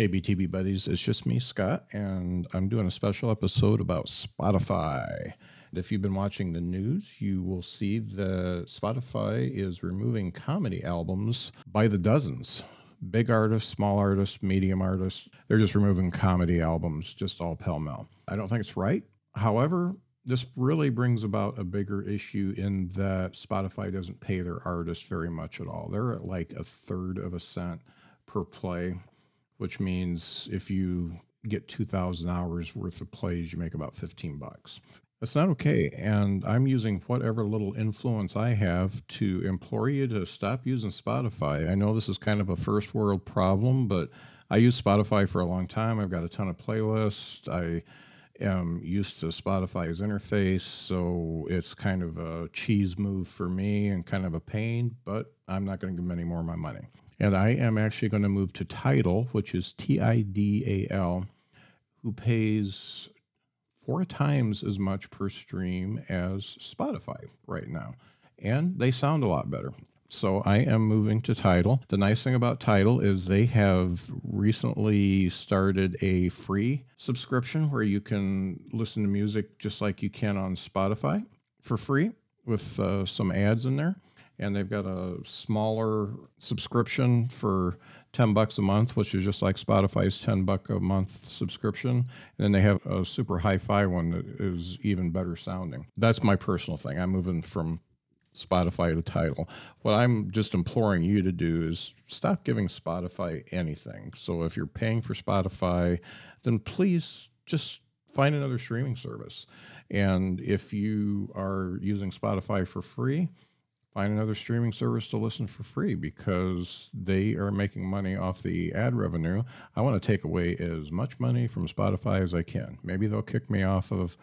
Hey, BTB buddies, it's just me, Scott, and I'm doing a special episode about Spotify. If you've been watching the news, you will see that Spotify is removing comedy albums by the dozens. Big artists, small artists, medium artists, they're just removing comedy albums just all pell mell. I don't think it's right. However, this really brings about a bigger issue in that Spotify doesn't pay their artists very much at all. They're at like a third of a cent per play which means if you get 2,000 hours worth of plays, you make about 15 bucks. That's not okay. And I'm using whatever little influence I have to implore you to stop using Spotify. I know this is kind of a first world problem, but I use Spotify for a long time. I've got a ton of playlists. I am used to Spotify's interface, so it's kind of a cheese move for me and kind of a pain, but I'm not going to give them any more of my money. And I am actually going to move to Tidal, which is T I D A L, who pays four times as much per stream as Spotify right now. And they sound a lot better. So I am moving to Tidal. The nice thing about Tidal is they have recently started a free subscription where you can listen to music just like you can on Spotify for free with uh, some ads in there and they've got a smaller subscription for 10 bucks a month which is just like spotify's 10 buck a month subscription. And then they have a super hi-fi one that is even better sounding. That's my personal thing. I'm moving from spotify to Tidal. what i'm just imploring you to do is stop giving spotify anything. So if you're paying for spotify then please just find another streaming service. And if you are using spotify for free find another streaming service to listen for free because they are making money off the ad revenue. I want to take away as much money from Spotify as I can. Maybe they'll kick me off of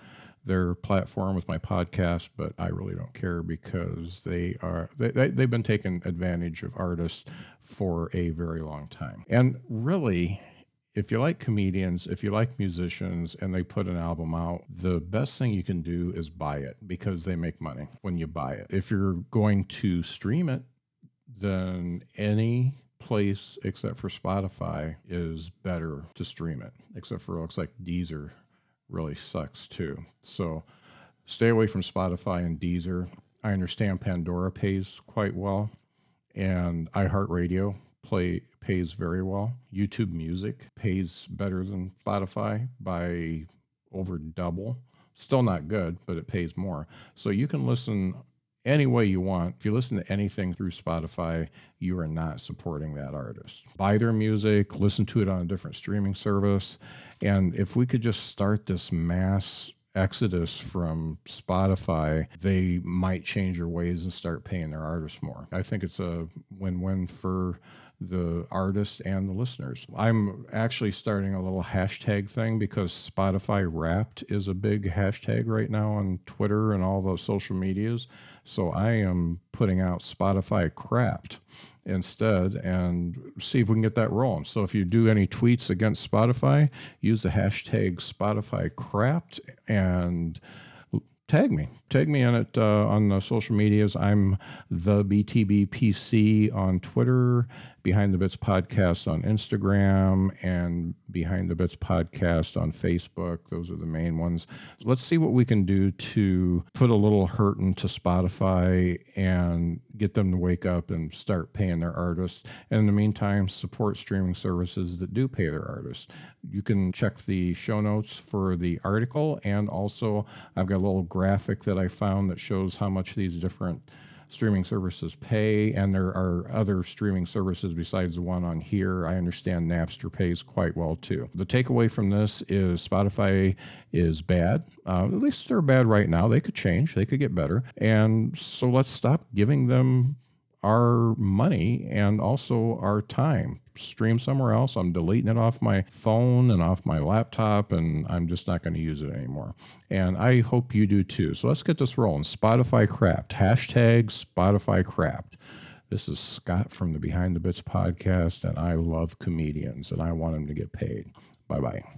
their platform with my podcast, but I really don't care because they are they, they, they've been taking advantage of artists for a very long time. And really, if you like comedians, if you like musicians, and they put an album out, the best thing you can do is buy it because they make money when you buy it. If you're going to stream it, then any place except for Spotify is better to stream it, except for it looks like Deezer really sucks too. So stay away from Spotify and Deezer. I understand Pandora pays quite well, and iHeartRadio play pays very well. YouTube Music pays better than Spotify by over double. Still not good, but it pays more. So you can listen any way you want. If you listen to anything through Spotify, you are not supporting that artist. Buy their music, listen to it on a different streaming service. And if we could just start this mass exodus from Spotify, they might change their ways and start paying their artists more. I think it's a win win for the artist and the listeners. I'm actually starting a little hashtag thing because Spotify Wrapped is a big hashtag right now on Twitter and all those social medias. So I am putting out Spotify Crapped instead and see if we can get that rolling. So if you do any tweets against Spotify, use the hashtag Spotify Crapped and tag me. Tag me on it uh, on the social medias. I'm the BTBPC on Twitter Behind the Bits podcast on Instagram and Behind the Bits podcast on Facebook. Those are the main ones. Let's see what we can do to put a little hurt into Spotify and get them to wake up and start paying their artists. And in the meantime, support streaming services that do pay their artists. You can check the show notes for the article, and also I've got a little graphic that I found that shows how much these different streaming services pay, and there are other streaming services besides the one on here. I understand Napster pays quite well too. The takeaway from this is Spotify is bad. Uh, at least they're bad right now. They could change, they could get better. And so let's stop giving them our money and also our time. Stream somewhere else. I'm deleting it off my phone and off my laptop, and I'm just not going to use it anymore. And I hope you do too. So let's get this rolling. Spotify Crapped. Hashtag Spotify Crapped. This is Scott from the Behind the Bits podcast, and I love comedians and I want them to get paid. Bye bye.